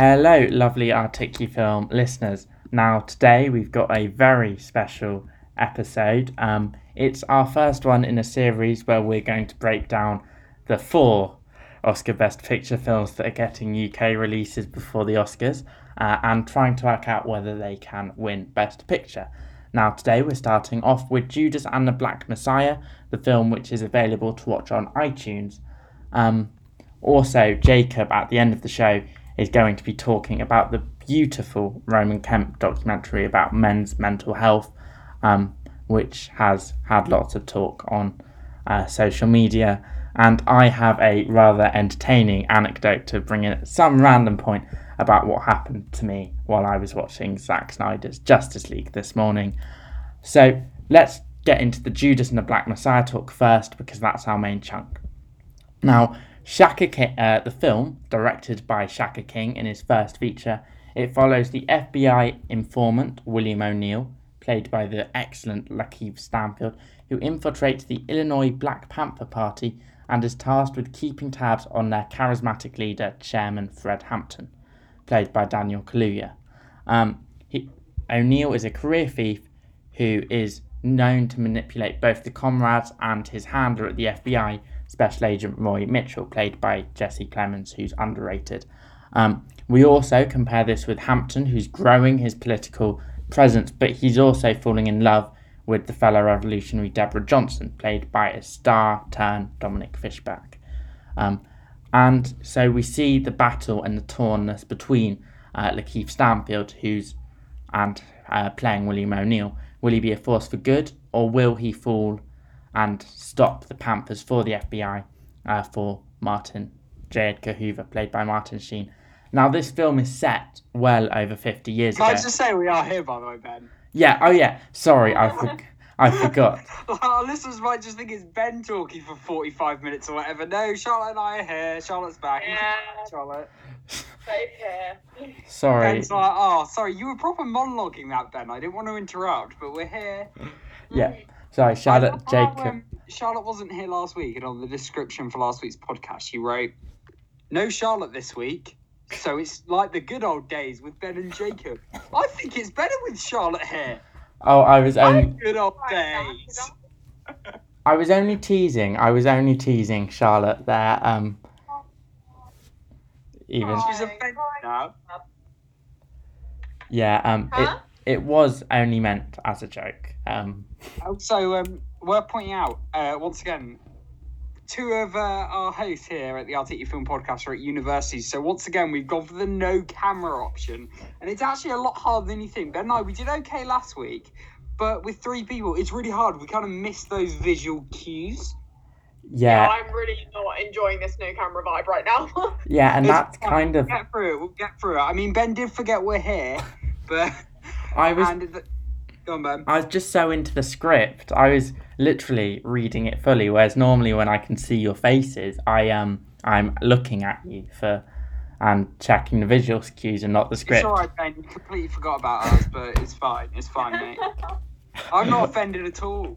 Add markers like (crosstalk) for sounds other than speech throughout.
Hello, lovely Articufilm listeners. Now, today we've got a very special episode. Um, it's our first one in a series where we're going to break down the four Oscar Best Picture films that are getting UK releases before the Oscars uh, and trying to work out whether they can win Best Picture. Now, today we're starting off with Judas and the Black Messiah, the film which is available to watch on iTunes. Um, also, Jacob at the end of the show is going to be talking about the beautiful Roman Kemp documentary about men's mental health, um, which has had lots of talk on uh, social media. And I have a rather entertaining anecdote to bring in at some random point about what happened to me while I was watching Zack Snyder's Justice League this morning. So let's get into the Judas and the Black Messiah talk first because that's our main chunk. Now, Shaka King, uh, the film, directed by Shaka King in his first feature, it follows the FBI informant William O'Neill, played by the excellent Lakeith Stanfield, who infiltrates the Illinois Black Panther Party and is tasked with keeping tabs on their charismatic leader, Chairman Fred Hampton, played by Daniel Kaluuya. Um, he, O'Neill is a career thief who is known to manipulate both the comrades and his handler at the FBI Special Agent Roy Mitchell, played by Jesse Plemons, who's underrated. Um, we also compare this with Hampton, who's growing his political presence, but he's also falling in love with the fellow revolutionary Deborah Johnson, played by a star turn Dominique Fishback. Um, and so we see the battle and the tornness between uh, Lakeith Stanfield, who's and uh, playing William O'Neill. Will he be a force for good, or will he fall and stop the Panthers for the FBI uh, for Martin J. Edgar Hoover, played by Martin Sheen. Now, this film is set well over 50 years Can I ago. just say we are here, by the way, Ben? Yeah, oh yeah, sorry, I, for- I forgot. (laughs) Our listeners might just think it's Ben talking for 45 minutes or whatever. No, Charlotte and I are here. Charlotte's back. Yeah. Charlotte. Safe here. Sorry. Ben's like, oh, sorry, you were proper monologuing that, Ben. I didn't want to interrupt, but we're here. Yeah, sorry, Charlotte, I Jacob. um, Charlotte wasn't here last week, and on the description for last week's podcast, she wrote, "No Charlotte this week." So it's like the good old days with Ben and Jacob. I think it's better with Charlotte here. Oh, I was only, Good old days. I was only teasing. I was only teasing Charlotte there. Um, even She's offended now. yeah. Um, Huh? it it was only meant as a joke. Um, Also, um, worth pointing out uh, once again, two of uh, our hosts here at the Articufilm Podcast are at universities. So once again, we've gone for the no camera option, and it's actually a lot harder than you think. Ben and I, we did okay last week, but with three people, it's really hard. We kind of miss those visual cues. yeah, I'm really not enjoying this no camera vibe right now. (laughs) yeah, and that's fine. kind of. We'll get through it. We'll get through it. I mean, Ben did forget we're here, but I was and the, go on, Ben. I was just so into the script. I was literally reading it fully. Whereas normally when I can see your faces, I um I'm looking at you for and checking the visual cues and not the It's script. all right, Ben. You completely forgot about us, but it's fine. It's fine, mate. (laughs) I'm not offended at all.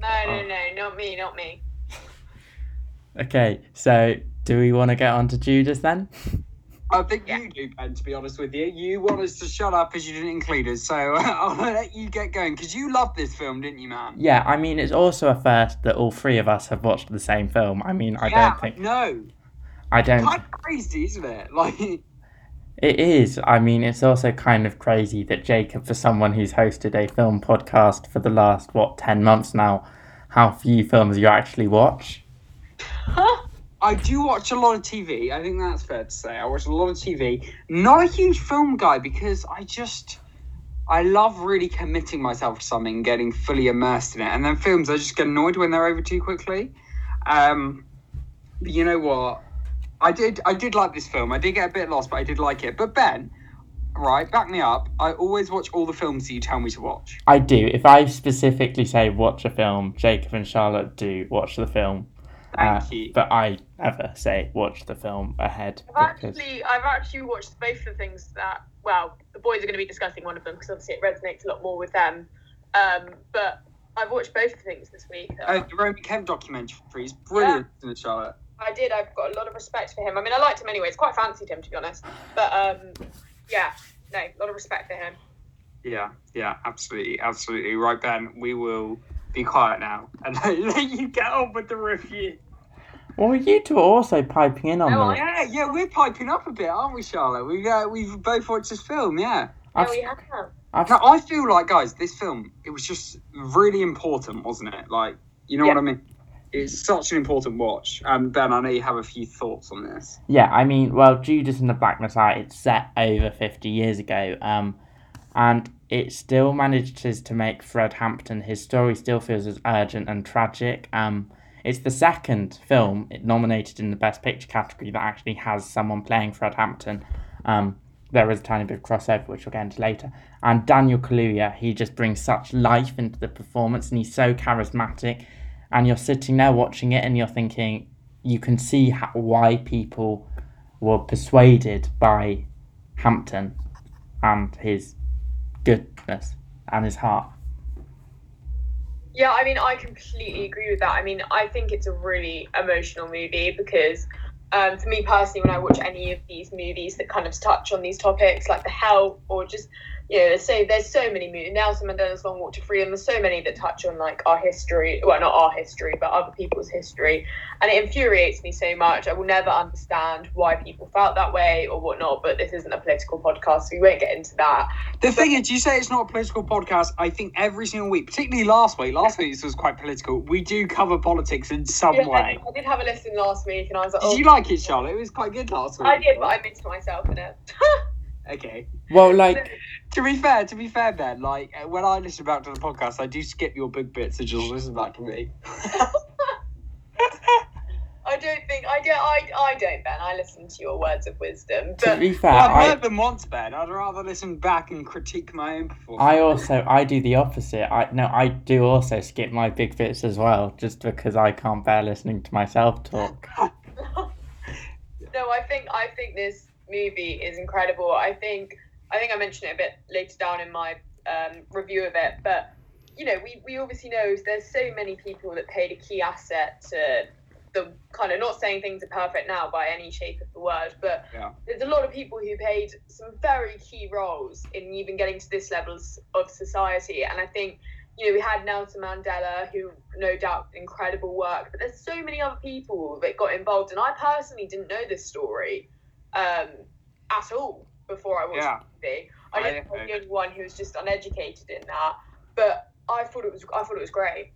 no, no, no, not me, not me. (laughs) Okay, so do we want to get on to Judas then? I think Yeah. you do, Ben, to be honest with you. You want us to shut up because you didn't include us, so (laughs) I'll let you get going because you loved this film, didn't you, man? Yeah, I mean it's also a first that all three of us have watched the same film. I mean I yeah, don't think No. I don't Kind of crazy, isn't it? (laughs) Like, It is. I mean, it's also kind of crazy that Jacob, for someone who's hosted a film podcast for the last, what, 10 months now, how few films you actually watch. (laughs) I do watch a lot of TV. I think that's fair to say. I watch a lot of TV. Not a huge film guy because I just. I love really committing myself to something, getting fully immersed in it. And then films, I just get annoyed when they're over too quickly. Um, but you know what? I did. I did like this film. I did get a bit lost, but I did like it. But Ben, right, back me up. I always watch all the films that you tell me to watch. I do. If I specifically say watch a film, Jacob and Charlotte do watch the film. Thank Uh, you. But I never say watch the film ahead. I've Because, actually, I've actually watched both the things that. Well, the boys are going to be discussing one of them because obviously it resonates a lot more with them. Um, but I've watched both the things this week. Uh, the Roman Kemp documentary is brilliant, isn't it, Charlotte? I did. I've got a lot of respect for him. I mean, I liked him anyway. It's quite fancied him, to be honest. But um, yeah, no, a lot of respect for him. Yeah, yeah, absolutely, absolutely. Right, Ben, we will be quiet now (laughs) and let (laughs) you get on with the review. Well, you two are also piping in on No, this. Yeah, yeah, we're piping up a bit, aren't we, Charlotte? We've uh, we've both watched this film, yeah. Yeah, I've, we have. I've, I feel like, guys, this film it was just really important, wasn't it? Like, you know Yeah. what I mean? It's such an important watch. Um, Ben, I know you have a few thoughts on this. Yeah, I mean, well, Judas and the Black Messiah, it's set over 50 years ago, um, and it still manages to make Fred Hampton, his story still feels as urgent and tragic. Um, it's the second film nominated in the Best Picture category that actually has someone playing Fred Hampton. Um, there is a tiny bit of crossover, which we'll get into later. And Daniel Kaluuya, he just brings such life into the performance, and he's so charismatic. And you're sitting there watching it, and you're thinking, you can see how, why people were persuaded by Hampton and his goodness and his heart. Yeah, I mean, I completely agree with that. I mean, I think it's a really emotional movie because, um, for me personally, when I watch any of these movies that kind of touch on these topics, like The Help or just, you know, so there's so many movies. Nelson Mandela's Long Walk to Freedom. There's so many that touch on like our history. Well, not our history, but other people's history, and it infuriates me so much. I will never understand why people felt that way or whatnot. But this isn't a political podcast, so we won't get into that. The thing is, you say it's not a political podcast. I think every single week, particularly last week, last week this was quite political. We do cover politics in some Yeah, way. I did have a listen last week, and I was like, Did oh, you like it, Charlotte? It was quite good last week. I did, but I missed myself in it. (laughs) Okay. Well, like, (laughs) To be fair, to be fair, Ben, like uh, when I listen back to the podcast, I do skip your big bits and just listen back to me. (laughs) I don't think I don't. I, I don't, Ben. I listen to your words of wisdom, to but be fair, I've I, heard them once, Ben. I'd rather listen back and critique my own performance. I also I do the opposite. I no, I do also skip my big bits as well, just because I can't bear listening to myself talk. (laughs) (laughs) no, I think I think this movie is incredible. I think I think I mentioned it a bit later down in my um, review of it, but you know, we, we obviously know there's so many people that paid a key asset to the kind of not saying things are perfect now by any shape of the word, but Yeah. there's a lot of people who played some very key roles in even getting to this levels of society. And I think, you know, we had Nelson Mandela, who no doubt incredible work, but there's so many other people that got involved. And I personally didn't know this story um, at all before I watched Yeah. I didn't know the only one who was just uneducated in that, but I thought it was I thought it was great.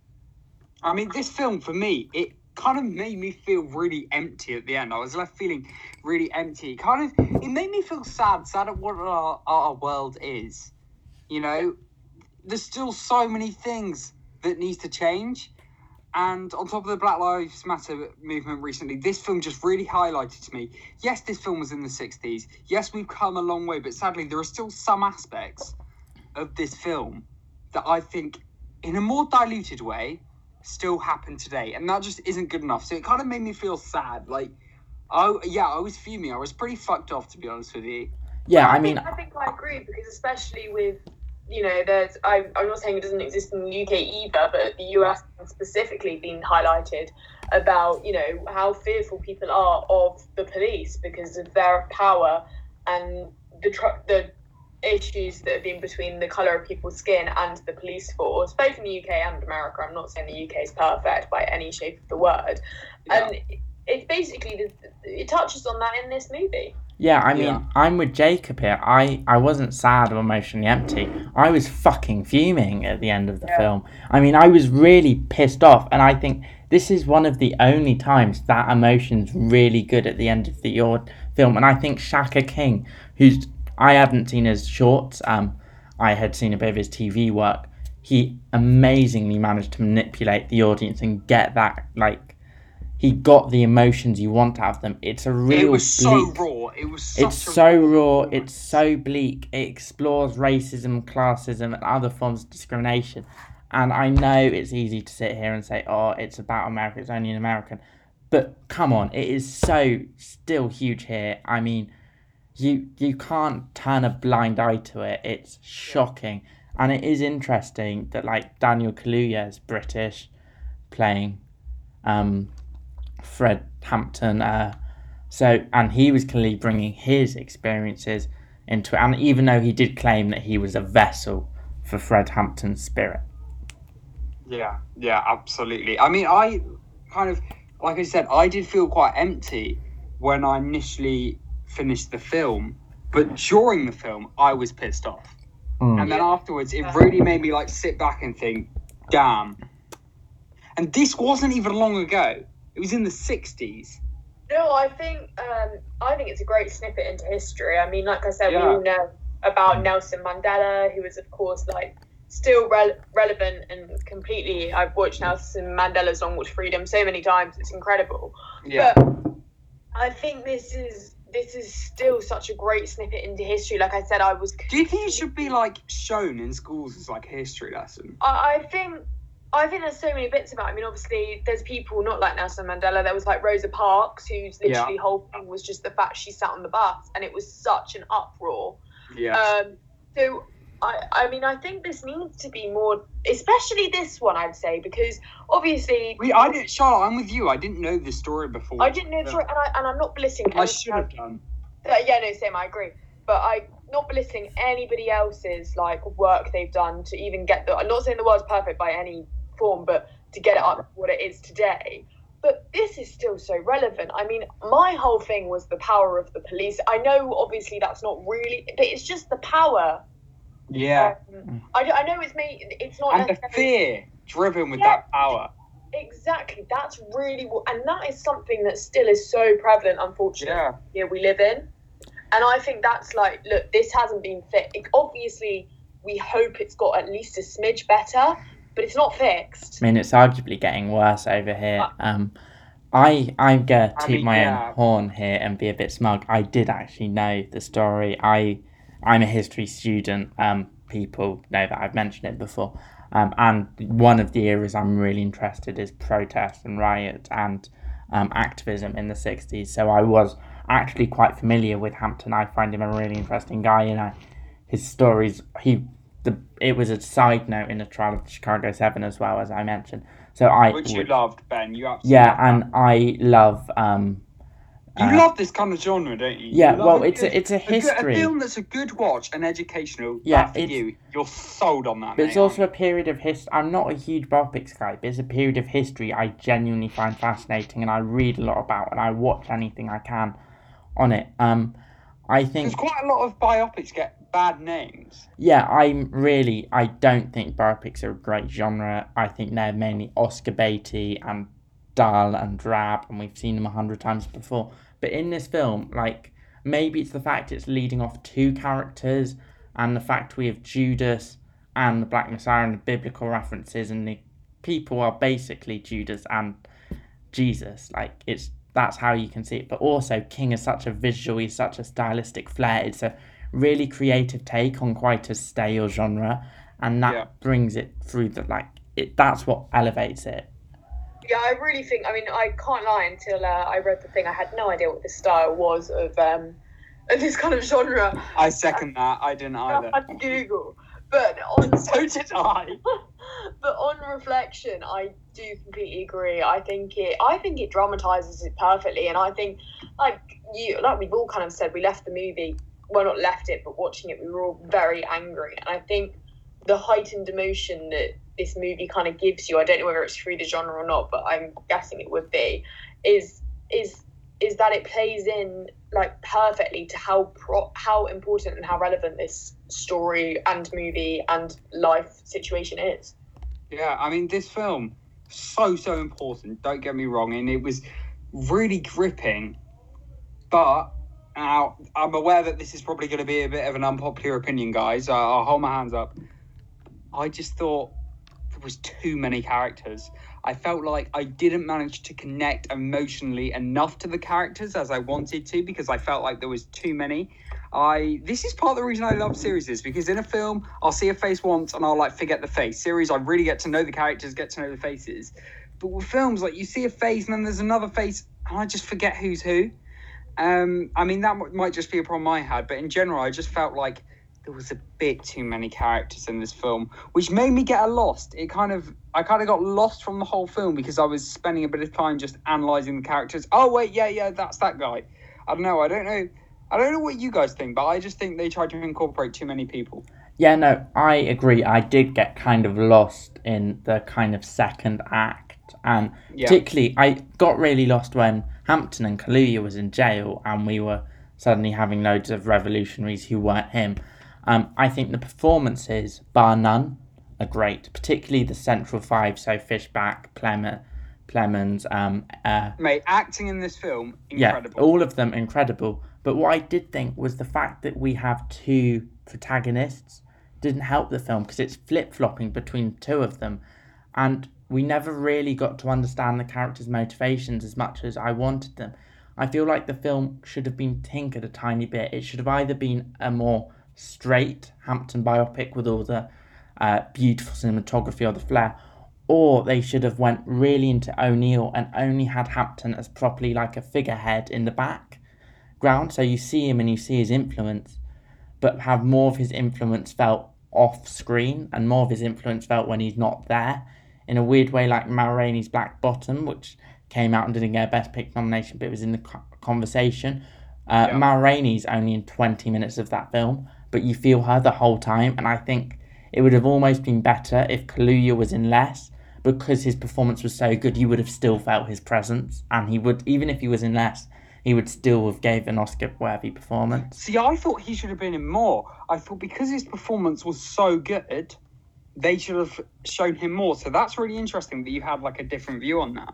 I mean, this film for me, it kind of made me feel really empty at the end. I was left feeling really empty. Kind of, it made me feel sad, sad at what our, our world is. You know, there's still so many things that needs to change. And on top of the Black Lives Matter movement recently, this film just really highlighted to me. Yes, this film was in the 60s. Yes, we've come a long way, but sadly, there are still some aspects of this film that I think, in a more diluted way, still happen today, and that just isn't good enough. So it kind of made me feel sad. Like, oh yeah, I was fuming. I was pretty fucked off to be honest with you. Yeah, Well, I mean, think, I think I agree because especially with you know, there's I, I'm not saying it doesn't exist in the UK either, but the US has specifically been highlighted about you know how fearful people are of the police because of their power and the tr- the issues that have been between the color of people's skin and the police force, both in the UK and America. I'm not saying the UK is perfect by any shape of the word, Yeah. and it's basically it touches on that in this movie. Yeah, I mean, Yeah. I'm with Jacob here. I I wasn't sad or emotionally empty. I was fucking fuming at the end of the Yeah. film. I mean, I was really pissed off, and I think this is one of the only times that emotion's really good at the end of the your film. And I think Shaka King, who's I haven't seen his shorts, um, I had seen a bit of his TV work. He amazingly managed to manipulate the audience and get that like he got the emotions you want out of them. It's a real it was so raw. It was it's so raw, performance. it's so bleak. It explores racism, classism, and other forms of discrimination. And I know it's easy to sit here and say, oh, it's about America, it's only an American. But come on, it is so still huge here. I mean, you you can't turn a blind eye to it. It's shocking. And it is interesting that like Daniel Kaluuya is British playing um Fred Hampton. Uh, so, and he was clearly bringing his experiences into it. And even though he did claim that he was a vessel for Fred Hampton's spirit. Yeah, yeah, absolutely. I mean, I kind of, like I said, I did feel quite empty when I initially finished the film, but during the film, I was pissed off. Mm. And then afterwards, it really made me like sit back and think, damn. And this wasn't even long ago. It was in the 60s. No, I think um, I think it's a great snippet into history. I mean, like I said, Yeah. we all know about Nelson Mandela, who was, of course, like still rel- relevant and completely. I've watched Nelson Mandela's Long Walk to Freedom so many times; it's incredible. Yeah. But I think this is this is still such a great snippet into history. Like I said, I was. Do you think it should be like shown in schools as like a history lesson? I, I think. I think there's so many bits about. it. I mean, obviously, there's people not like Nelson Mandela. There was like Rosa Parks, whose literally whole thing was just the fact she sat on the bus, and it was such an uproar. Yeah. Um, so I, I mean, I think this needs to be more, especially this one, I'd say, because obviously we, I didn't, Charlotte, I'm with you. I didn't know this story before. I didn't know, the story, and I and I'm not belittling. I should have done. Uh, yeah, no, same. I agree, but I not belittling anybody else's like work they've done to even get the. I'm not saying the world's perfect by any form, but to get it up to what it is today. But this is still so relevant. I mean, my whole thing was the power of the police. I know, obviously, that's not really, but it's just the power. Yeah. Um, I, I know it's me. It's not and the fear driven with Yeah. that power. exactly. That's really what, and that is something that still is so prevalent, unfortunately. Yeah. here we live in. And I think that's like, look, this hasn't been fit. It, obviously, we hope it's got at least a smidge better, but it's not fixed. I mean, it's arguably getting worse over here. Um, I I'm gonna I toot mean, my yeah. own horn here and be a bit smug. I did actually know the story. I I'm a history student. Um, people know that I've mentioned it before. Um, and one of the areas I'm really interested is protest and riot and um, activism in the '60s. So I was actually quite familiar with Hampton. I find him a really interesting guy, and I, his stories. He the it was a side note in the trial of the Chicago Seven as well as I mentioned. So I Which you would- loved, Ben. You absolutely yeah, loved and I love um you uh, love this kind of genre, don't you? yeah. You Well, it's a it's a a, good- history, a film that's a good watch and educational. Yeah, for you. You're sold on that. but it's mate, also a period of history. I'm not a huge biopics guy, but it's a period of history I genuinely find fascinating, and I read a lot about, and I watch anything I can on it. Um, I think There's quite a lot of biopics get bad names. Yeah, I'm really. I don't think biopics are a great genre. I think they're mainly Oscar baity and dull and drab, and we've seen them a hundred times before. But in this film, like maybe it's the fact it's leading off two characters, and the fact we have Judas and the Black Messiah and the biblical references, and the people are basically Judas and Jesus. Like it's that's how you can see it. But also, King is such a visual, he's such a stylistic flair. It's a really creative take on quite a stale genre, and that Yeah. brings it through the like. It that's what elevates it. Yeah, I really think. I mean, I can't lie. Until uh, I read the thing, I had no idea what this style was of um, of this kind of genre. I second that. I didn't either. I had to Google, but on (laughs) so did I. (laughs) but on reflection, I do completely agree. I think it. I think it dramatizes it perfectly, and I think, like you, like we've all kind of said, we left the movie. Well, not left it, but watching it, we were all very angry, and I think the heightened emotion that this movie kind of gives you. I don't know whether it's through the genre or not, but I'm guessing it would be. Is is is that it plays in like perfectly to how pro- how important and how relevant this story and movie and life situation is. Yeah, I mean, this film so so important. Don't get me wrong, and it was really gripping. But now I'm aware that this is probably going to be a bit of an unpopular opinion, guys. I'll hold my hands up. I just thought there was too many characters. I felt like I didn't manage to connect emotionally enough to the characters as I wanted to because I felt like there was too many. I this is part of the reason I love series is because in a film I'll see a face once and I'll like forget the face. Series I really get to know the characters, get to know the faces. But with films like you see a face and then there's another face and I just forget who's who. Um, I mean that might just be a problem I had, but in general I just felt like there was a bit too many characters in this film, which made me get lost. It kind of, I kind of got lost from the whole film because I was spending a bit of time just analyzing the characters. Oh wait, yeah, yeah, that's that guy. I don't know. I don't know. I don't know what you guys think, but I just think they tried to incorporate too many people. Yeah, no, I agree. I did get kind of lost in the kind of second act, and Yeah. particularly, I got really lost when Hampton and Kaluuya was in jail, and we were suddenly having loads of revolutionaries who weren't him. Um, I think the performances, bar none, are great, particularly the central five. So Fishback, Plem- Plemons, um, uh, Mate, acting in this film yeah, all of them incredible. But what I did think was the fact that we have two protagonists didn't help the film because it's flip flopping between two of them, and we never really got to understand the characters' motivations as much as I wanted them. I feel like the film should have been tinkered a tiny bit. It should have either been a more straight Hampton biopic with all the uh, beautiful cinematography or the flair, or they should have went really into O'Neill and only had Hampton as properly like a figurehead in the background. So you see him and you see his influence, but have more of his influence felt off screen and more of his influence felt when he's not there. In a weird way, like Ma Rainey's Black Bottom, which came out and didn't get a Best Pick nomination, but it was in the conversation. Uh, Yeah. Ma Rainey's only in 20 minutes of that film, but you feel her the whole time, and I think it would have almost been better if Kaluuya was in less because his performance was so good. You would have still felt his presence, and he would even if he was in less, he would still have gave an Oscar-worthy performance. See, I thought he should have been in more. I thought because his performance was so good, they should have shown him more. So that's really interesting that you had like a different view on that.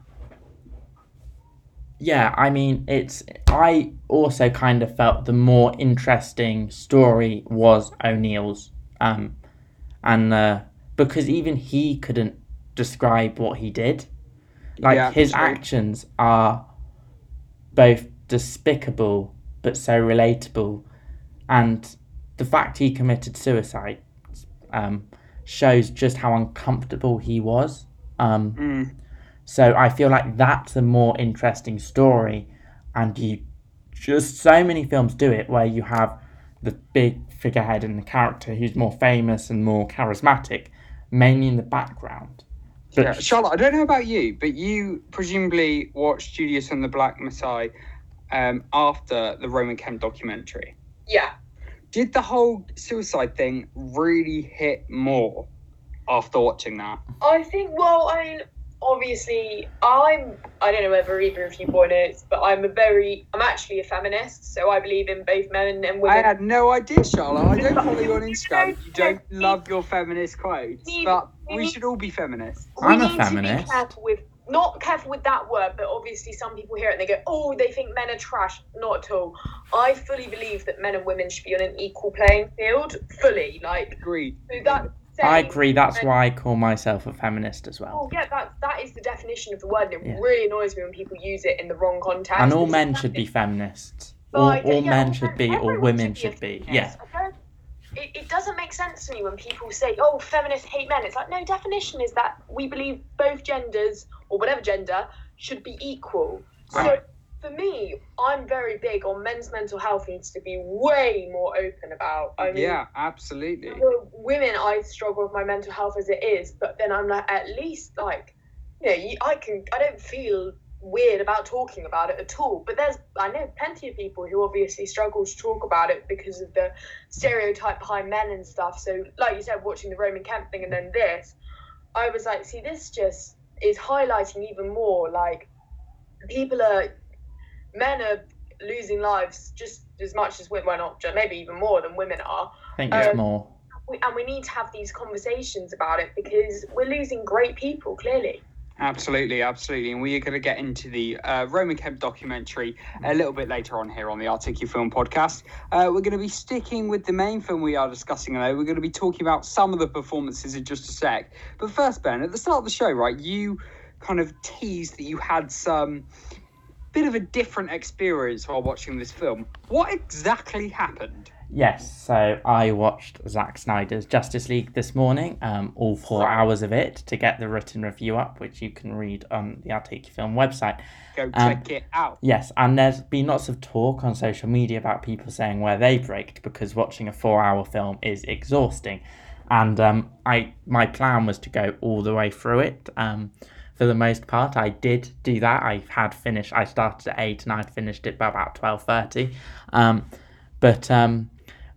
Yeah, I mean, it's. I also kind of felt the more interesting story was O'Neill's, um, and uh, because even he couldn't describe what he did, like Yeah, his actions are both despicable but so relatable, and the fact he committed suicide um, shows just how uncomfortable he was. Um, Mm. so I feel like that's a more interesting story, and you just so many films do it where you have the big figurehead and the character who's more famous and more charismatic, mainly in the background. But Yeah. Charlotte, I don't know about you, but you presumably watched Judas and the Black Messiah um, after the Roman Kemp documentary. Yeah. Did the whole suicide thing really hit more after watching that? I think, well, I mean, obviously, I'm, I don't know whether either of you boy knows, but I'm a very, I'm actually a feminist, so I believe in both men and women. I had no idea, Charlotte. I don't follow you on (laughs) Instagram. You don't love your feminist quotes, but we should all be feminists. I'm we a need feminist. to be careful with not careful with that word, but obviously some people hear it and they go, "Oh, they think men are trash." Not at all. I fully believe that men and women should be on an equal playing field, fully. Like Agreed. so that. I agree. That's why I call myself a feminist as well. Oh yeah, that that is the definition of the word, and it Yeah. really annoys me when people use it in the wrong context. And all men should be feminists. Well, All, all yeah, men should be, or women should should be. be. Yeah. feminist. I don't- It, it doesn't make sense to me when people say, "Oh, feminists hate men." It's like no definition is that we believe both genders or whatever gender should be equal. Right. So for me, I'm very big on men's mental health needs to be way more open about. I mean, Yeah, absolutely. women, I struggle with my mental health as it is, but then I'm like, at least like, you know, you- I can, I don't feel weird about talking about it at all. But there's, I know plenty of people who obviously struggle to talk about it because of the stereotype behind men and stuff. So, like you said, watching the Roman Kemp thing and then this, I was like, see, this just is highlighting even more like people are, men are losing lives just as much as women, well, not just, maybe even more than women are I think it's Um, more. we, and we need to have these conversations about it because we're losing great people clearly Absolutely, absolutely. And we are going to get into the uh, Roman Kemp documentary a little bit later on here on the Articufilm Podcast. Uh, we're going to be sticking with the main film we are discussing today. We're going to be talking about some of the performances in just a sec. But first, Ben, at the start of the show, right, you kind of teased that you had some bit of a different experience while watching this film. What exactly happened? Yes, so I watched Zack Snyder's Justice League this morning, um, all four hours of it, to get the written review up, which you can read on the Articufilm website. Go Um, check it out. Yes, and there's been lots of talk on social media about people saying where they braked because watching a four-hour film is exhausting, and um, I my plan was to go all the way through it. Um, for the most part, I did do that. I had finished. I started at eight and I'd finished it by about twelve thirty. Um, but um,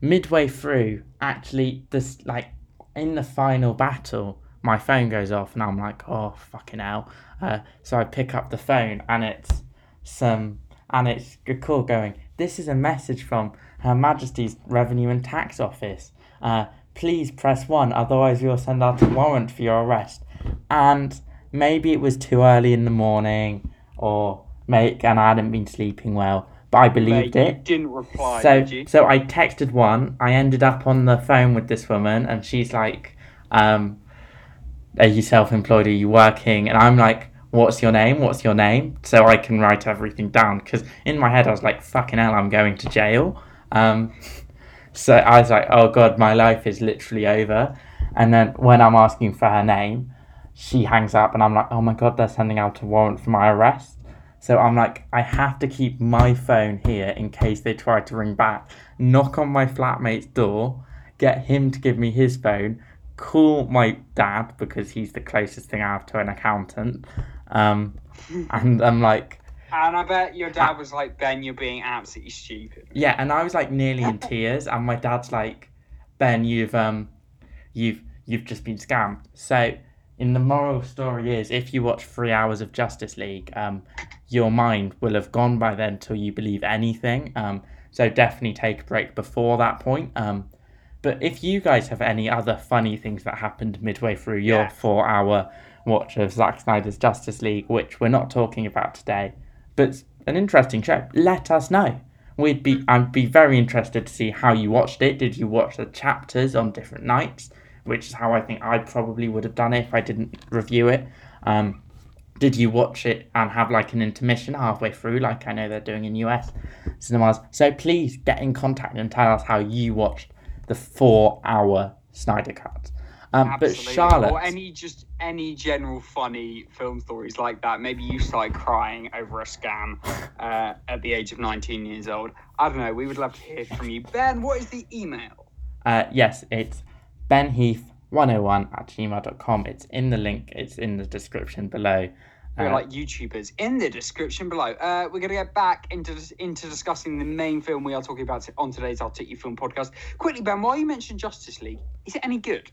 midway through, actually, this like in the final battle, my phone goes off and I'm like, oh fucking hell. Uh, so I pick up the phone and it's some and it's a call going. This is a message from Her Majesty's Revenue and Tax Office. Uh, please press one, otherwise we'll send out a warrant for your arrest. And maybe it was too early in the morning, or make and I hadn't been sleeping well, I believed Mate, it. You didn't reply, So, so I texted one. I ended up on the phone with this woman, and she's like, um, "Are you self-employed? Are you working?" And I'm like, "What's your name? What's your name?" So I can write everything down. Because in my head, I was like, "Fucking hell, I'm going to jail." Um, so I was like, "Oh God, my life is literally over." And then when I'm asking for her name, she hangs up, and I'm like, "Oh my God, they're sending out a warrant for my arrest." So I'm like, I have to keep my phone here in case they try to ring back. Knock on my flatmate's door, get him to give me his phone, call my dad because he's the closest thing I have to an accountant. Um, (laughs) and I'm like, And I bet your dad was like, Ben, you're being absolutely stupid. yeah, and I was like nearly in (laughs) tears, and my dad's like, Ben, you've um, you've you've just been scammed. So, in the moral story is, if you watch three hours of Justice League, um, your mind will have gone by then till you believe anything. Um, so definitely take a break before that point. Um, but if you guys have any other funny things that happened midway through your Yeah. four-hour watch of Zack Snyder's Justice League, which we're not talking about today, but an interesting show, let us know. We'd be I'd be very interested to see how you watched it. Did you watch the chapters on different nights? Which is how I think I probably would have done it if I didn't review it. Um, did you watch it and have like an intermission halfway through, like I know they're doing in US cinemas? So please get in contact and tell us how you watched the four-hour Snyder cut. Um, but Charlotte, Or any just any general funny film stories like that. Maybe you started crying over a scam uh, at the age of 19 years old. I don't know. We would love to hear from you. Ben, what is the email? Uh, yes, it's benheath101 at gmail.com. It's in the link, it's in the description below. We're Uh, like YouTubers in the description below. Uh, we're going to get back into into discussing the main film we are talking about on today's Articufilm podcast. Quickly, Ben, while you mentioned Justice League, is it any good?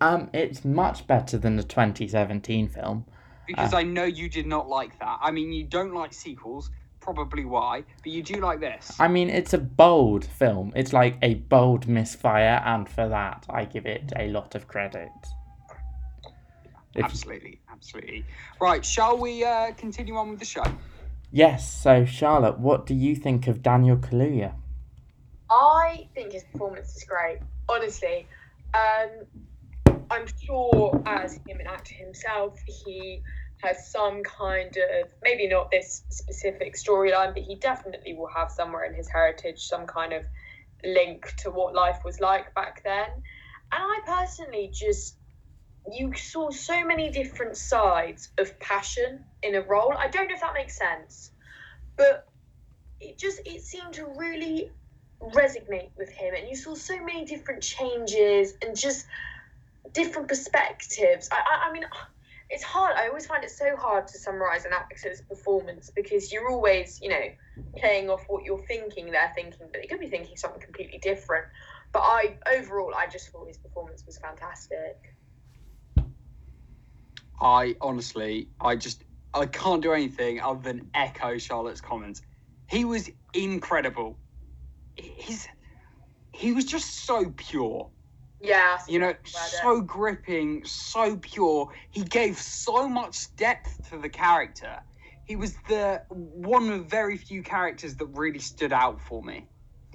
um, it's much better than the 2017 film. Because I know you did not like that. I mean, you don't like sequels, probably why, but you do like this. I mean, it's a bold film. It's like a bold misfire, and for that, I give it a lot of credit. If, Absolutely, absolutely. Right, shall we uh, continue on with the show? yes, so Charlotte, what do you think of Daniel Kaluuya? I think his performance is great. Honestly, um, I'm sure as him an actor himself, he has some kind of maybe not this specific storyline, but he definitely will have somewhere in his heritage some kind of link to what life was like back then. And I personally just you saw so many different sides of passion in a role. I don't know if that makes sense, but it just it seemed to really resonate with him and you saw so many different changes and just different perspectives i i, I mean it's hard i always find it so hard to summarize an actor's performance because you're always you know playing off what you're thinking they're thinking but they could be thinking something completely different but i overall i just thought his performance was fantastic I honestly, I just, I can't do anything other than echo Charlotte's comments. He was incredible. His, he was just so pure. Yeah You know, About it. so gripping, so pure. He gave so much depth to the character. He was the one of very few characters that really stood out for me.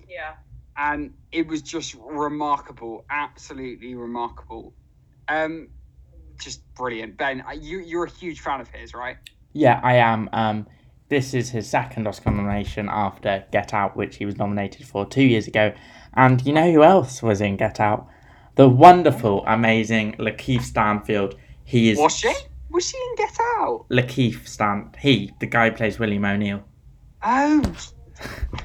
yeah and it was just remarkable, absolutely remarkable. Um, just brilliant. Ben, uh, you you're a huge fan of his, right? Yeah, I am. Um, this is his second Oscar nomination after Get Out, which he was nominated for two years ago. And you know who else was in Get Out? The wonderful, amazing Lakeith Stanfield. He is Was she? Was she in Get Out? Lakeith Stan. He, the guy who plays William O'Neill. Oh,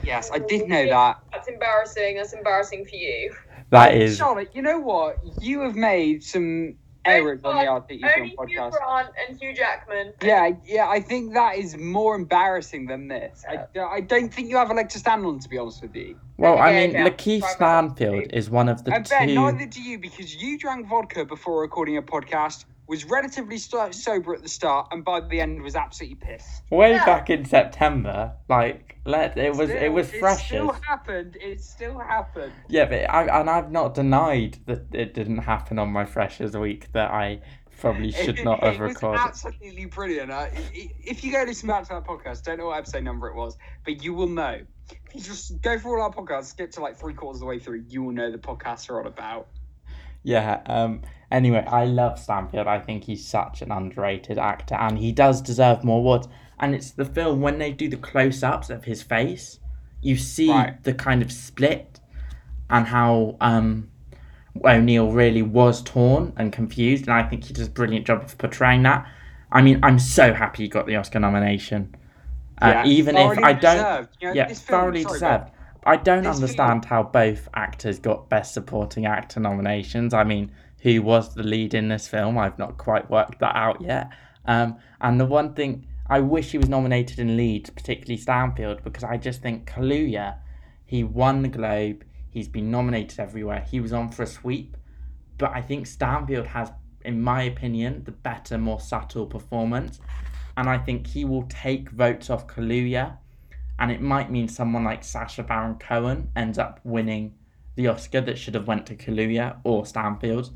yes, I did know that. That's embarrassing. That's embarrassing for you. That is Charlotte, you know what? You have made some errors on the Articufilm Only Hugh podcast. Grant and Hugh Jackman. Yeah, yeah, I think that is more embarrassing than this. I, I don't think you have a leg to stand on, to be honest with you. well. I mean, okay. Lakeith Right, right, Stanfield is one of the and Ben, two. neither do you, because you drank vodka before recording a podcast, was relatively so- sober at the start, and by the end was absolutely pissed. Way Yeah. back in September, like let it was it was fresh. It still happened. It still happened. Yeah, but I and I've not denied that it didn't happen on my freshers week that I probably should It- not it have was recorded. absolutely brilliant. Uh, i- i- if you go listen back to that podcast, don't know what episode number it was, but you will know. If you just go through all our podcasts, get to like three quarters of the way through, you will know the podcasts are all about. Yeah. Um. Anyway, I love Stanfield. I think he's such an underrated actor, and he does deserve more awards. And it's the film when they do the close-ups of his face, you see Right. the kind of split, and how um O'Neill really was torn and confused, and I think he does a brilliant job of portraying that. I mean, I'm so happy he got the Oscar nomination. Uh, Yeah, even if I don't, deserved. You know, yeah, thoroughly sorry, deserved. I don't understand how both actors got Best Supporting Actor nominations. I mean, who was the lead in this film? I've not quite worked that out yet. Um, and the one thing I wish he was nominated in lead, particularly Stanfield, because I just think Kaluuya, he won the Globe. He's been nominated everywhere. He was on for a sweep, but I think Stanfield has, in my opinion, the better, more subtle performance, and I think he will take votes off Kaluuya and it might mean someone like Sacha Baron Cohen ends up winning the Oscar that should have went to Kaluuya or Stanfield,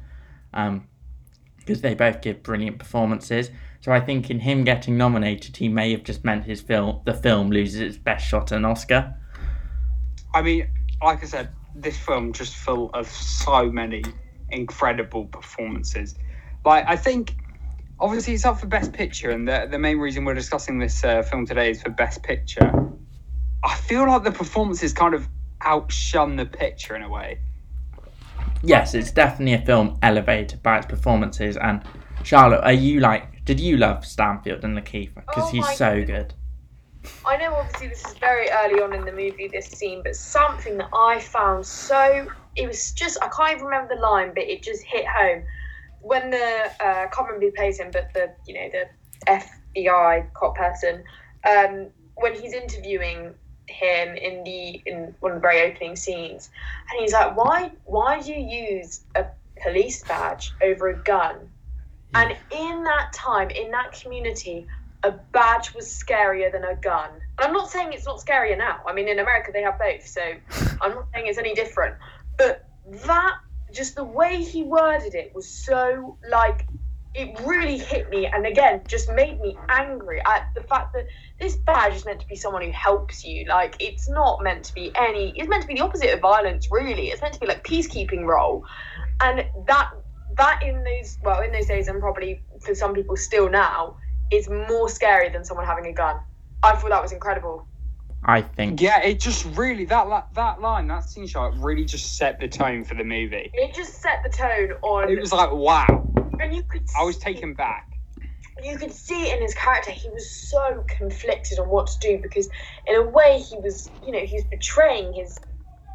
because they both give brilliant performances. So I think in him getting nominated, he may have just meant his film, the film, loses its best shot an Oscar. I mean, like I said, this film just full of so many incredible performances. Like, I think obviously it's up for Best Picture, and the, the main reason we're discussing this uh, film today is for Best Picture. I feel like the performances kind of outshone the picture in a way. Yes, it's definitely a film elevated by its performances. And Charlotte, are you like? Did you love Stanfield and Lakeith because Oh he's so goodness. good? I know obviously this is very early on in the movie, this scene, but something that I found so it was just I can't even remember the line, but it just hit home when the uh, I can't remember who plays him, but the you know the FBI cop person um, when he's interviewing him in the in one of the very opening scenes, and he's like, "Why why do you use a police badge over a gun?" And in that time, in that community, a badge was scarier than a gun. And I'm not saying it's not scarier now. I mean, in America they have both, so (laughs) I'm not saying it's any different. But that, just the way he worded it was so like, it really hit me, and again, just made me angry at the fact that this badge is meant to be someone who helps you. Like, it's not meant to be any. It's meant to be the opposite of violence, really. It's meant to be like peacekeeping role, and that that in those well in those days and probably for some people still now is more scary than someone having a gun. I thought that was incredible. I think. Yeah, it just really that that, that line, that scene shot, really just set the tone for the movie. It just set the tone on, It was like, wow, and you could. I was taken back. You could see in his character. He was so conflicted on what to do because, in a way, he was, you know, he was betraying his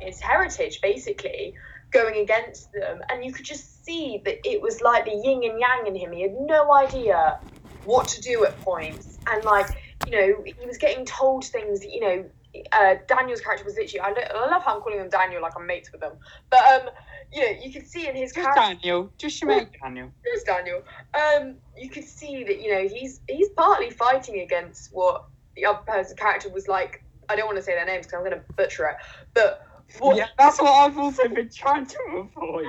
his heritage basically, going against them, and you could just see that it was like the yin and yang in him. He had no idea what to do at points, and like, you know, he was getting told things. You know, uh, Daniel's character was literally. I, I love how I'm calling him Daniel, like I'm mates with him, but um, you know, you could see in his Just character Daniel, just your mate Daniel. there's Daniel. Um, you could see that you know he's he's partly fighting against what the other person's character was like. I don't want to say their names because I'm going to butcher it, but what? Yeah, that's what I've also (laughs) been trying to avoid.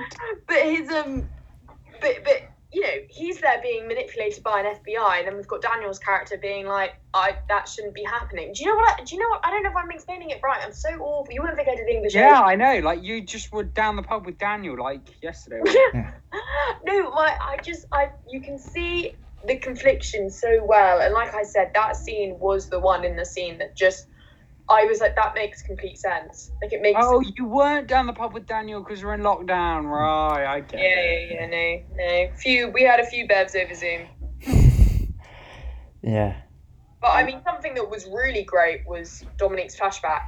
But his um, but but you know he's there being manipulated by an FBI, and then we've got Daniel's character being like, I that shouldn't be happening. Do you know what? I, do you know what? I don't know if I'm explaining it right. I'm so awful. You wouldn't think I did English. Yeah, I know. Like you just were down the pub with Daniel like yesterday. (laughs) no, my I just I you can see the confliction so well. And like I said, that scene was the one in the scene that just I was like, that makes complete sense. Like it makes. Oh, you weren't down the pub with Daniel because we're in lockdown, right? I get yeah, it. yeah, yeah, no, no. Few, we had a few bevs over Zoom. (laughs) Yeah. But I mean, something that was really great was Dominique's flashback.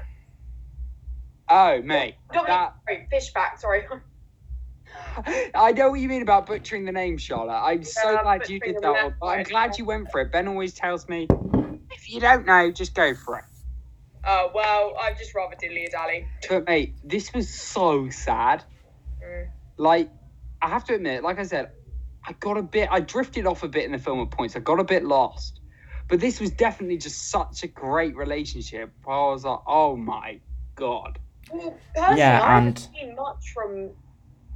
Oh, mate, Dominique, that sorry, fishback. Sorry. (laughs) I know what you mean about butchering the name, Charlotte. I'm so glad you did that one. But I'm glad you went for it. Ben always tells me, if you don't know, just go for it. Oh well, I'd just rather diddly a dally. But mate, this was so sad. Mm. Like, I have to admit, like I said, I got a bit, I drifted off a bit in the film at points. I got a bit lost. But this was definitely just such a great relationship. I was like, oh my god. Well, personally, Yeah, I and- haven't seen much from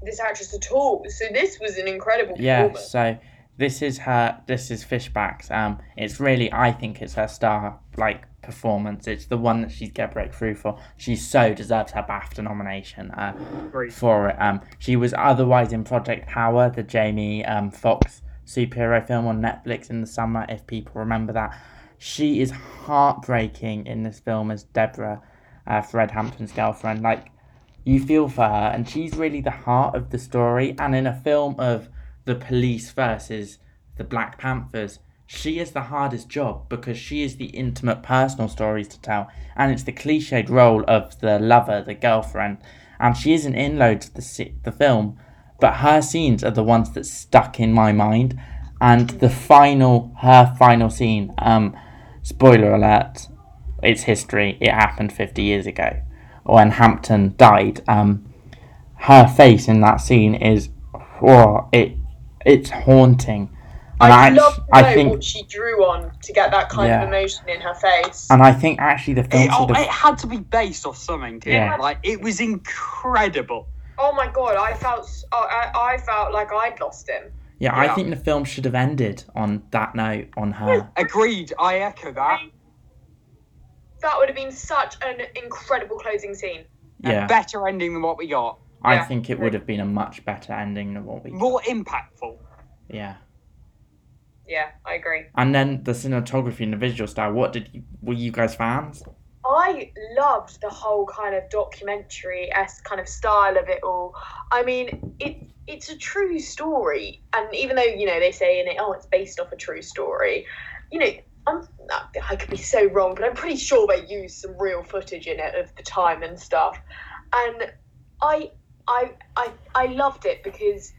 this actress at all. So this was an incredible Yeah, performance. so this is her this is Fishbacks. Um it's really I think it's her star like performance. It's the one that she's get breakthrough for. She so deserves her BAFTA nomination uh, for it. Um she was otherwise in Project Power, the Jamie um Foxx superhero film on Netflix in the summer, if people remember that. She is heartbreaking in this film as Deborah, uh, Fred Hampton's girlfriend. Like you feel for her, and she's really the heart of the story. And in a film of the police versus the Black Panthers, she is the hardest job because she is the intimate personal stories to tell, and it's the cliched role of the lover, the girlfriend, and she isn't in loads of the the film, but her scenes are the ones that stuck in my mind, and the final her final scene. Um, spoiler alert, it's history. It happened fifty years ago when Hampton died, um, her face in that scene is, whoa, it, it's haunting. And I I, love to know I think, what she drew on to get that kind Yeah. of emotion in her face. and I think actually the film It, oh, sort of, it had to be based off something, didn't Yeah. it? Like, it was incredible. oh my god, I felt oh, I, I felt like I'd lost him. yeah, I think the film should have ended on that note on her. Agreed. I echo that. That would have been such an incredible closing scene. Yeah, A better ending than what we got. I think it would have been a much better ending than what we. More impactful. Yeah, Yeah, I agree. and then the cinematography and the visual style. What did you? Were you guys fans? I loved the whole kind of documentary esque kind of style of it all. I mean, it it's a true story, and even though you know they say in it, oh, it's based off a true story, you know, I'm I could be so wrong, but I'm pretty sure they used some real footage in it of the time and stuff, and I I I I loved it because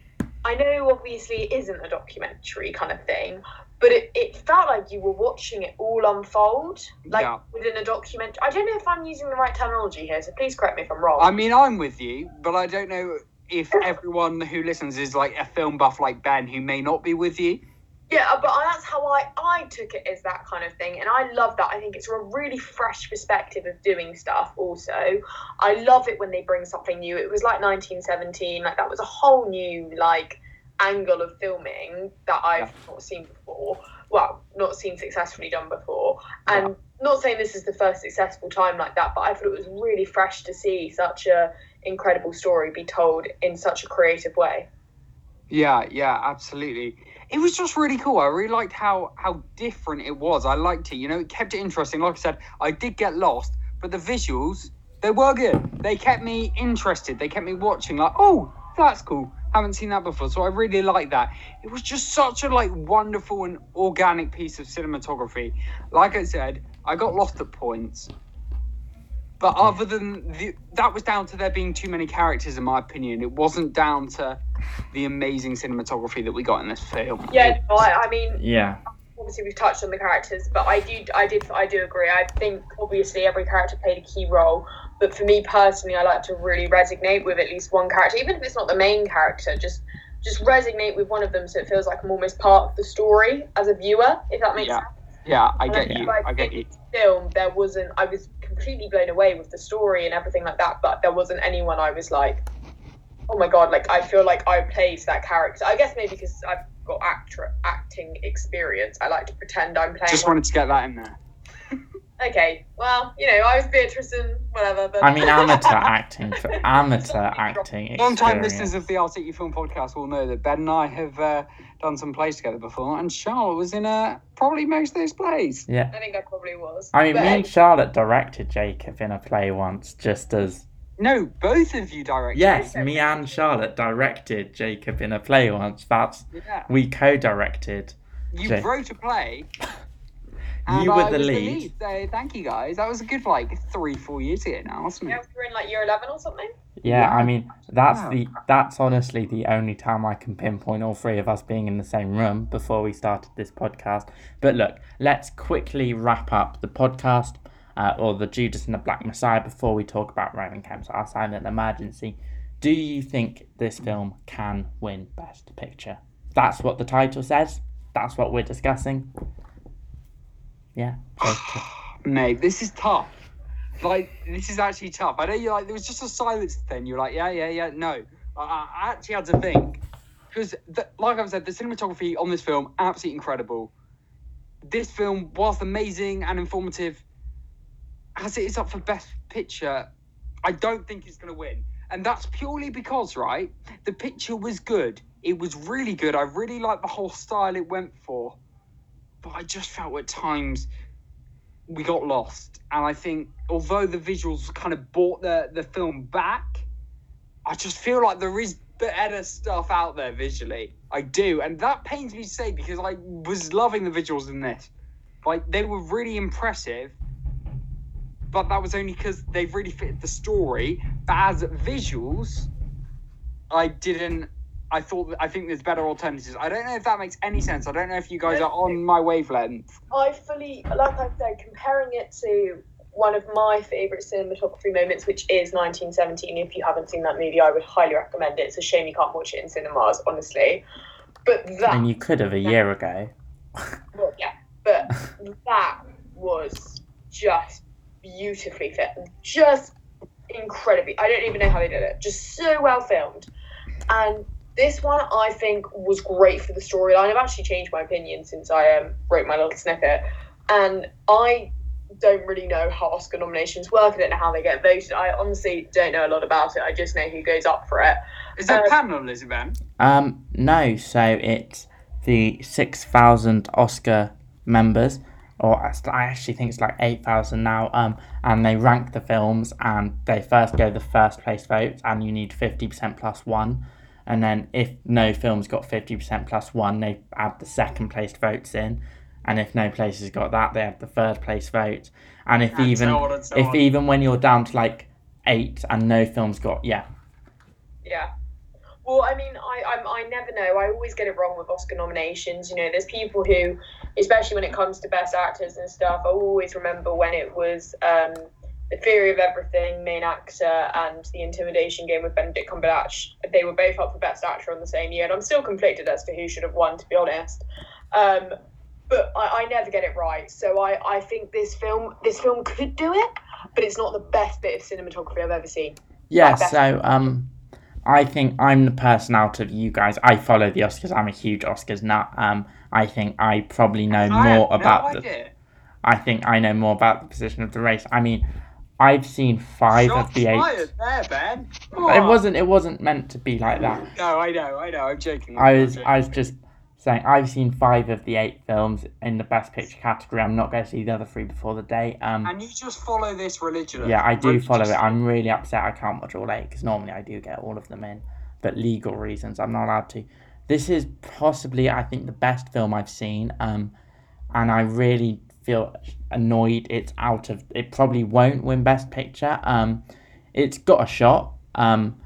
I know obviously it isn't a documentary kind of thing, but it, it felt like you were watching it all unfold, like Yeah. within a document. I don't know if I'm using the right terminology here, so please correct me if I'm wrong. I mean, I'm with you, but I don't know if everyone who listens is like a film buff like Ben who may not be with you. Yeah, uh, but that's how I I took it as that kind of thing, and I love that. I think it's a really fresh perspective of doing stuff. Also, I love it when they bring something new. It was like 1917, like that was a whole new like angle of filming that I've not seen before. Well, not seen successfully done before, and not saying this is the first successful time like that, but I thought it was really fresh to see such a incredible story be told in such a creative way. Yeah, yeah, absolutely. It was just really cool. I really liked how how different it was. I liked it. You know, it kept it interesting. Like I said, I did get lost, but the visuals they were good. They kept me interested. They kept me watching. Like, oh, that's cool. Haven't seen that before, so I really like that. It was just such a like wonderful and organic piece of cinematography. Like I said, I got lost at points. But other than the, that was down to there being too many characters, in my opinion. It wasn't down to the amazing cinematography that we got in this film. Yeah, no, I, I mean, Yeah, obviously we've touched on the characters, but I do, I did, I do agree. I think obviously every character played a key role, but for me personally, I like to really resonate with at least one character, even if it's not the main character. Just, just resonate with one of them, so it feels like I'm almost part of the story as a viewer, if that makes Yeah. sense. Yeah, I And get feel you. like I get you. Film, there wasn't. I was completely blown away with the story and everything like that, but there wasn't anyone I was like, oh my god, like I feel like I played that character. I guess maybe because I've got actor acting experience, I like to pretend I'm playing. Just wanted to get that in there. (laughs) okay, well, you know, I was Beatrice and whatever. But I mean, amateur (laughs) acting for amateur acting. Long time experience. listeners of the Articufilm podcast will know that Ben and I have uh, done some plays together before, and Charlotte was in uh, probably most of those plays. Yeah. I think I probably was. I mean, But me and Charlotte directed Jacob in a play once, just as No, both of you directed. yes, me and Charlotte directed Jacob in a play once. That's Yeah. we co-directed. You Jay. wrote a play. (laughs) You and were I the was lead. So thank you guys. That was a good like three, four years ago now, wasn't it? yeah, we were in like year 11 or something. Yeah, I mean that's Wow. the that's honestly the only time I can pinpoint all three of us being in the same room before we started this podcast. But look, let's quickly wrap up the podcast uh, or the Judas and the Black Messiah before we talk about Roman Kemp's Our Silent Emergency. Do you think this film can win Best Picture? That's what the title says. That's what we're discussing. Yeah. (sighs) Mate, this is tough. Like, this is actually tough. I know you like there was just a silence then. You're like, yeah, yeah, yeah. No, I, I actually had to think because, like I've said, the cinematography on this film absolutely incredible. This film, whilst amazing and informative, as it is up for best picture, I don't think it's going to win, and that's purely because, right, the picture was good. It was really good. I really liked the whole style it went for, but I just felt at times we got lost. And I think although the visuals kind of brought the, the film back, I just feel like there is better stuff out there visually. I do. And that pains me to say because I was loving the visuals in this. Like they were really impressive. But that was only because they really fitted the story. But as visuals, I didn't I thought I think there's better alternatives. I don't know if that makes any mm. sense. I don't know if you guys are on my wavelength. I fully, like I said, comparing it to one of my favourite cinematography moments, which is 1917. If you haven't seen that movie, I would highly recommend it. It's a shame you can't watch it in cinemas, honestly. But that, and you could have a year ago. well, yeah, but that was just beautifully fit, just incredibly. I don't even know how they did it. Just so well filmed, and this one I think was great for the storyline. I've actually changed my opinion since I um, wrote my little snippet, and I don't really know how Oscar nominations work. I don't know how they get voted. I honestly don't know a lot about it. I just know who goes up for it. Is there a panel, is it, Ben? Um, no, so it's the 6,000 Oscar members, or I actually think it's like 8,000 now, um, and they rank the films and they first go the first place votes, and you need 50% plus one. And then if no film's got 50% plus one, they add the second place votes in. And if no place has got that, they have the third place vote. And if And even so on and so if on. even when you're down to like eight and no film's got yeah Yeah. Well, I mean, I, I'm, I never know. I always get it wrong with Oscar nominations. You know, there's people who, especially when it comes to best actors and stuff, I always remember when it was um, The Theory of Everything, main actor, and The Intimidation Game with Benedict Cumberbatch. They were both up for best actor on the same year, and I'm still conflicted as to who should have won, to be honest. Um, but I, I never get it right. So I, I think this film this film could do it, but it's not the best bit of cinematography I've ever seen. Yeah, so um, I think I'm the person out of you guys. I follow the Oscars. I'm a huge Oscars nut. Um, I think I probably know I more had about no the. idea. I think I know more about the position of the race. I mean, I've seen five Shots of the eight. there, Ben. It wasn't. It wasn't meant to be like that. No, I know, I know. I'm joking. I was. I was just saying. I've seen five of the eight films in the Best Picture category. I'm not going to see the other three before the day. Um, And you just follow this religiously. Yeah, I do follow it. I'm really upset I can't watch all eight because normally I do get all of them in, but legal reasons I'm not allowed to. This is possibly, I think, the best film I've seen, um, and I really feel annoyed it's out of. It probably won't win Best Picture. Um, it's got a shot. Um,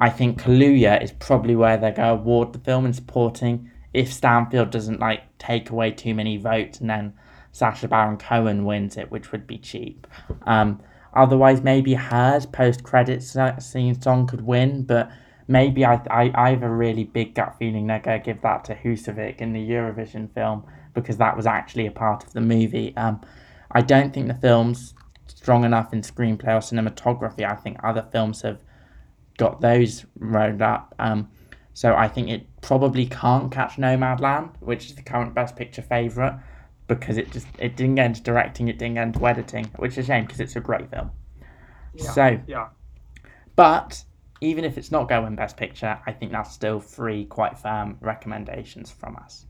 I think Kaluuya is probably where they're going to award the film in supporting. If Stanfield doesn't like take away too many votes and then Sacha Baron Cohen wins it, which would be cheap. Um, otherwise, maybe hers post credits scene song could win, but maybe I, I, I have a really big gut feeling they're going to give that to Husavik in the Eurovision film because that was actually a part of the movie. Um, I don't think the film's strong enough in screenplay or cinematography. I think other films have got those rolled up. Um, so I think it probably can't catch Nomadland, which is the current Best Picture favourite. because it just it didn't get into directing, it didn't get into editing, which is a shame because it's a great film. Yeah. So, Yeah. but even if it's not going Best Picture, I think that's still three quite firm recommendations from us.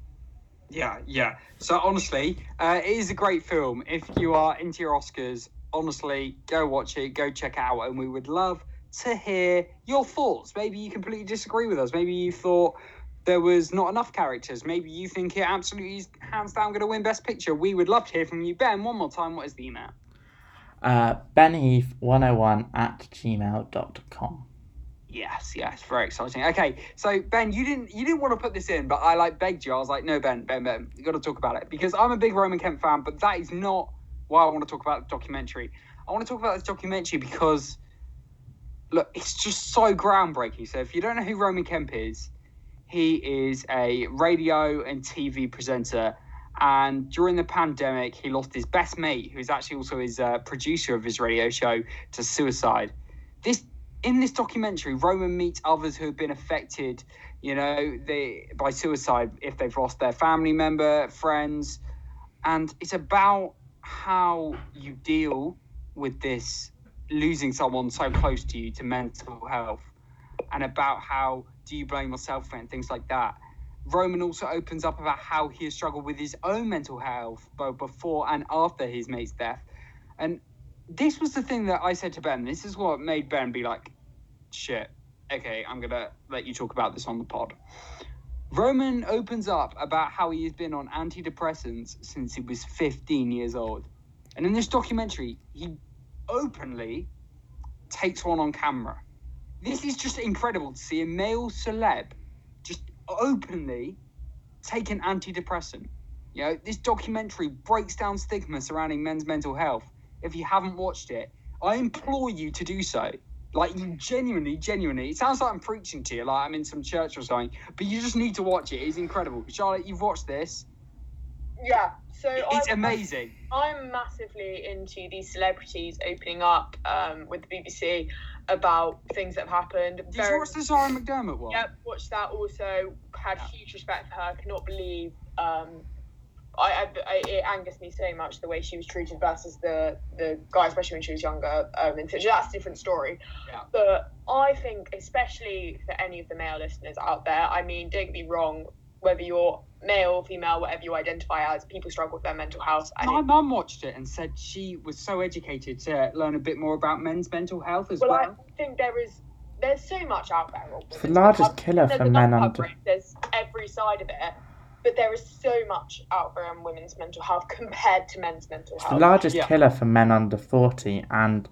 Yeah, yeah. So honestly, uh, it is a great film. If you are into your Oscars, honestly, go watch it, go check it out, and we would love to hear your thoughts. Maybe you completely disagree with us. Maybe you thought there was not enough characters. Maybe you think it absolutely is hands down going to win Best Picture. We would love to hear from you. Ben, one more time, what is the email? Uh, benheath101 at gmail.com. Yes, yes, very exciting. Okay, so Ben, you didn't you didn't want to put this in, but I like begged you. I was like, no, Ben, Ben, Ben, you got to talk about it because I'm a big Roman Kemp fan, but that is not why I want to talk about the documentary. I want to talk about this documentary because look, it's just so groundbreaking. So if you don't know who Roman Kemp is, he is a radio and TV presenter. And during the pandemic, he lost his best mate, who's actually also his uh, producer of his radio show, to suicide. This in this documentary, Roman meets others who have been affected, you know, they by suicide if they've lost their family member, friends, and it's about how you deal with this losing someone so close to you to mental health, and about how do you blame yourself for it and things like that. Roman also opens up about how he has struggled with his own mental health both before and after his mate's death, and this was the thing that I said to Ben. This is what made Ben be like, shit, okay, I'm going to let you talk about this on the pod. Roman opens up about how he has been on antidepressants since he was 15 years old. And in this documentary, he openly takes one on camera. This is just incredible to see a male celeb just openly take an antidepressant. You know, this documentary breaks down stigma surrounding men's mental health. If you haven't watched it, I implore you to do so. Like, you genuinely, genuinely, it sounds like I'm preaching to you, like I'm in some church or something, but you just need to watch it. It's incredible. Charlotte, you've watched this. Yeah, so It's I'm, amazing. I'm massively into these celebrities opening up um, with the BBC about things that have happened. Did Very- you watch the Zara McDermott one? Yep, watched that. Also had Yeah. huge respect for her. Cannot believe. Um, I, I, I it angers me so much the way she was treated versus the the guy, especially when she was younger. Um, and so that's a different story. Yeah. But I think, especially for any of the male listeners out there, I mean, don't be wrong. Whether you're male, female, whatever you identify as, people struggle with their mental health. And My it- mum watched it and said she was so educated to learn a bit more about men's mental health as well, well. I think there is. There's so much out there. It's the largest killer for men under. coverage, There's every side of it, but there is so much out there on women's mental health compared to men's mental health. It's the largest Yeah. killer for men under 40 and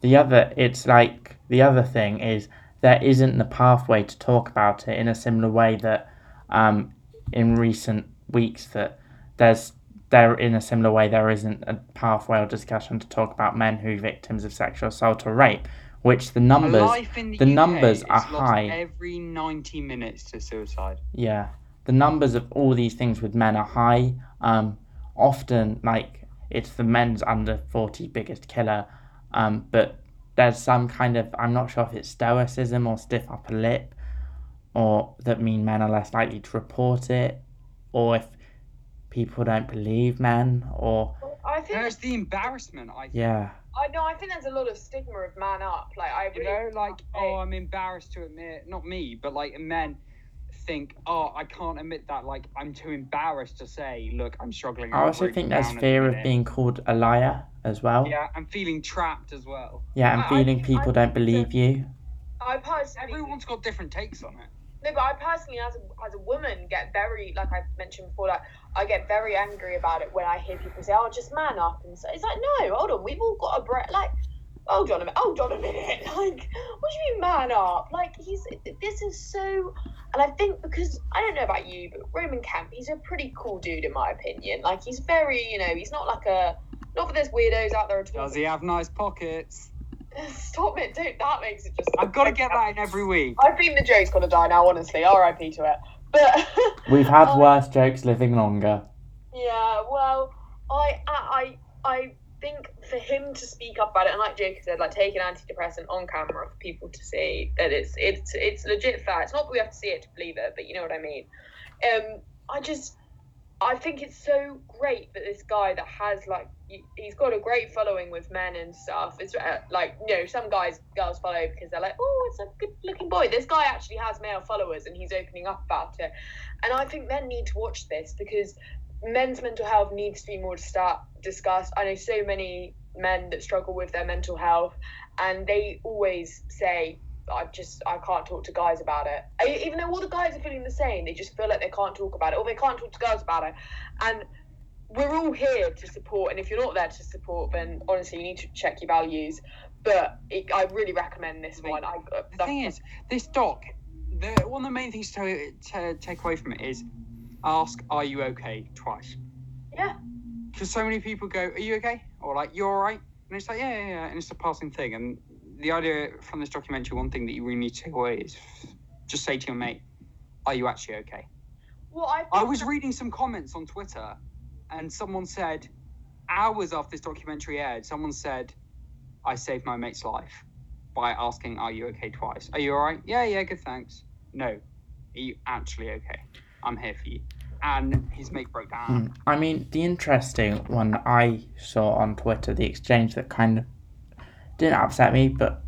the other it's like the other thing is there isn't the pathway to talk about it in a similar way that um, in recent weeks that there's there in a similar way there isn't a pathway or discussion to talk about men who are victims of sexual assault or rape which the numbers the, the numbers are high. every 90 minutes to suicide. Yeah, the numbers of all these things with men are high. Um, often like it's the men's under forty biggest killer. Um, but there's some kind of I'm not sure if it's stoicism or stiff upper lip, or that mean men are less likely to report it, or if people don't believe men, or I think There's the embarrassment, I think. yeah, I know. I think there's a lot of stigma of man up. Like I You know, like, oh, I'm embarrassed to admit, not me, but like men think, oh, I can't admit that. Like, I'm too embarrassed to say, look, I'm struggling. I also think there's down at the fear of being called a liar as well. Yeah, I'm feeling trapped as well. Yeah, and I- I feeling think- people I don't think believe you. I personally. Everyone's got different takes on it. No, but I personally, as a, as a woman, get very, like I mentioned before, like I get very angry about it when I hear people say, "Oh, just man up," and so it's like, no, hold on, we've all got a breath. Like, hold on a minute, hold on a minute. Like, what do you mean man up? Like, he's this is so, and I think because I don't know about you, but Roman Kemp, he's a pretty cool dude in my opinion. Like, he's very, you know, he's not like a, not that there's weirdos out there at all. Does he have nice pockets? (laughs) Stop it! Don't that makes it just. I've got to get that in every week. I think the joke's gonna die now. Honestly, R.I.P. to it. But (laughs) We've had I- worse jokes living longer. Yeah, well, I, I, I I think for him to speak up about it, and like Jacob said, like take an antidepressant on camera for people to see that it's it's it's legit fact. It's not that we have to see it to believe it, but you know what I mean. Um, I just I think it's so great that this guy that has like he- he's got a great following with men and stuff. It's uh, like you know some guys girls follow because they're like oh it's a good looking boy. This guy actually has male followers and he's opening up about it. And I think men need to watch this because men's mental health needs to be more start discussed. I know so many men that struggle with their mental health and they always say I just I can't talk to guys about it. I, even though all the guys are feeling the same, they just feel like they can't talk about it, or they can't talk to girls about it. And we're all here to support. And if you're not there to support, then honestly, you need to check your values. But it, I really recommend this one. I, uh, The thing is, this doc, the one of the main things to, to take away from it is ask, "Are you okay?" twice. yeah, Because so many people go, "Are you okay?" or like, "You're all right," and it's like, "Yeah, yeah, yeah," and it's a passing thing. And the idea from this documentary, one thing that you really need to take away is just say to your mate, "Are you actually okay?" well, I, I was that- reading some comments on Twitter, and someone said, hours after this documentary aired, someone said, "I saved my mate's life by asking, "Are you okay?" twice. Are you all right? Yeah, yeah, good, thanks. No, are you actually okay? I'm here for you. And his mate broke down. Mm. I mean, the interesting one I saw on Twitter, the exchange that kind of didn't upset me, but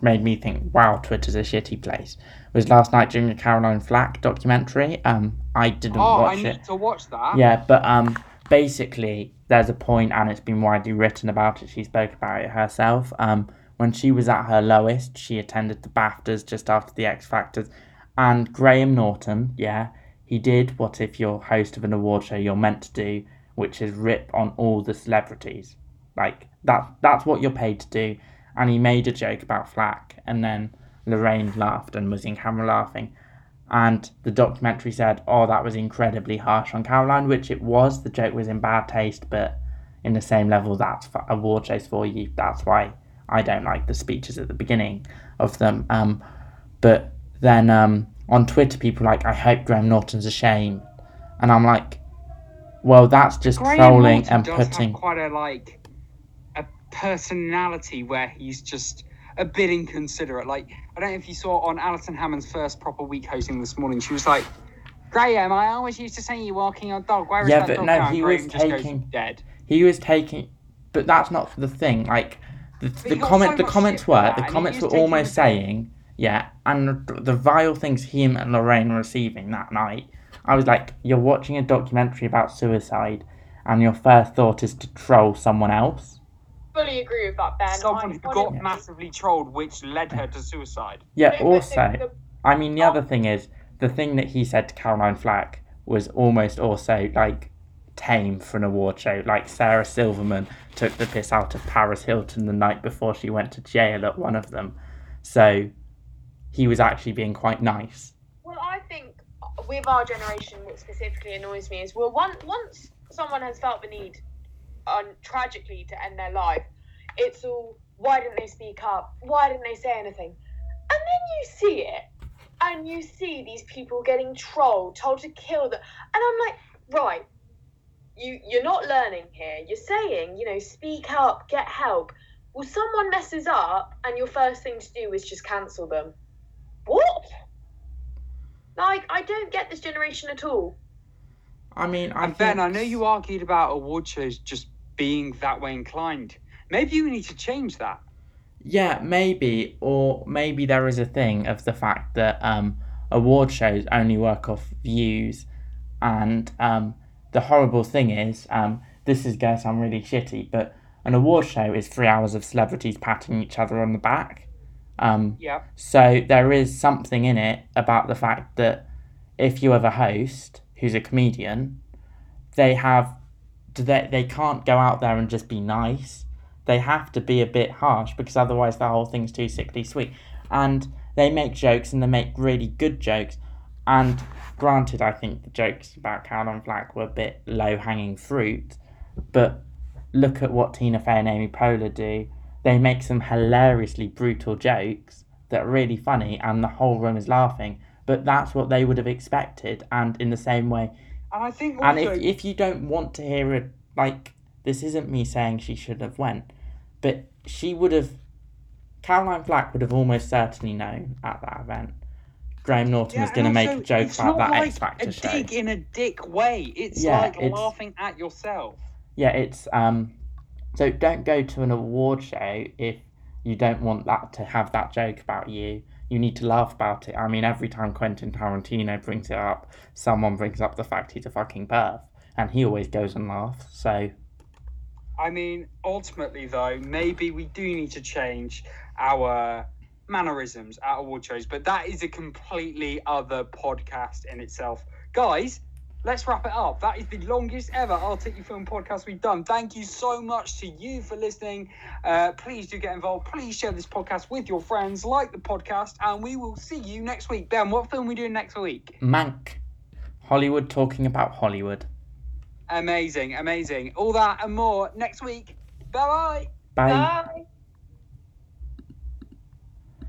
made me think, wow, Twitter's a shitty place, was last night during the Caroline Flack documentary. Um, I didn't Oh, I watch need it. to watch that. Yeah, but um, basically, there's a point, and it's been widely written about it. She spoke about it herself. Um, when she was at her lowest, she attended the BAFTAs just after the X Factors, and Graham Norton, yeah, he did what if you're host of an award show you're meant to do, which is rip on all the celebrities. Like that, that's what you're paid to do. And he made a joke about Flack, and then Lorraine laughed and was in camera laughing. And the documentary said, "Oh, that was incredibly harsh on Caroline," which it was. The joke was in bad taste, but in the same level, that's for award shows for you. That's why I don't like the speeches at the beginning of them. Um, but then um, on Twitter, people like, "I hope Graham Norton's ashamed," and I'm like, "Well, that's just Graham trolling Norton and does putting." have quite a like a personality where he's just a bit inconsiderate. Like I don't know if you saw on Alison Hammond's first proper week hosting this morning, she was like, "Graham, I always used to say you're walking your dog. Where is Yeah, that but dog no, now?" He Graham was taking- dead. he was taking but that's not the thing like the, the comment so the comments were the comments were almost saying yeah and the, the vile things him and lorraine were receiving that night i was like you're watching a documentary about suicide and your first thought is to troll someone else fully agree with that, Ben. Someone I who got honestly- massively trolled, which led her to suicide. (laughs) yeah But- but also the- the- i mean the Oh. other thing is the thing that he said to caroline flack was almost also like tame for an award show like sarah silverman took the piss out of paris hilton the night before she went to jail at one of them so he was actually being quite nice Well, I think with our generation, what specifically annoys me is well, one, once someone has felt the need, um, tragically, to end their life, it's all why didn't they speak up? Why didn't they say anything? And then you see it, and you see these people getting trolled, told to kill them, and I'm like, right, you you're not learning here. You're saying, you know, speak up, get help. Well, someone messes up, and your first thing to do is just cancel them. What? Like, I don't get this generation at all. i mean i And Ben, think- I know you argued about award shows just being that way inclined. Maybe you need to change that. Yeah, maybe, or maybe there is a thing of the fact that um, award shows only work off views, and um, the horrible thing is, um, this is going to sound really shitty, but an award show is three hours of celebrities patting each other on the back. Um, Yeah. so there is something in it about the fact that if you have a host who's a comedian, they have they they can't go out there and just be nice. They have to be a bit harsh because otherwise the whole thing's too sickly sweet. And they make jokes and they make really good jokes. And granted, I think the jokes about Caroline Flack were a bit low hanging fruit, but look at what Tina Fey and Amy Poehler do. They make some hilariously brutal jokes that are really funny, and the whole room is laughing. But that's what they would have expected, and in the same way, And I think also, and if if you don't want to hear it, like this isn't me saying she should have went, but she would have. Caroline Flack would have almost certainly known at that event. Graham Norton was going to make a joke it's about that like X Factor a show. dig in a dick way. It's Yeah, like it's- laughing at yourself. Yeah, it's um. So don't go to an award show if you don't want that to have that joke about you. You need to laugh about it. I mean, every time Quentin Tarantino brings it up, someone brings up the fact he's a fucking perv, and he always goes and laughs. So I mean, ultimately, though, maybe we do need to change our mannerisms at award shows, but that is a completely other podcast in itself. Guys, let's wrap it up. That is the longest ever Articufilm podcast we've done. Thank you so much to you for listening. Uh, please do get involved. Please share this podcast with your friends, like the podcast, and we will see you next week. Ben, what film are we doing next week? Mank, Hollywood talking about Hollywood. Amazing, amazing. All that and more next week. Bye bye. Bye. Bye.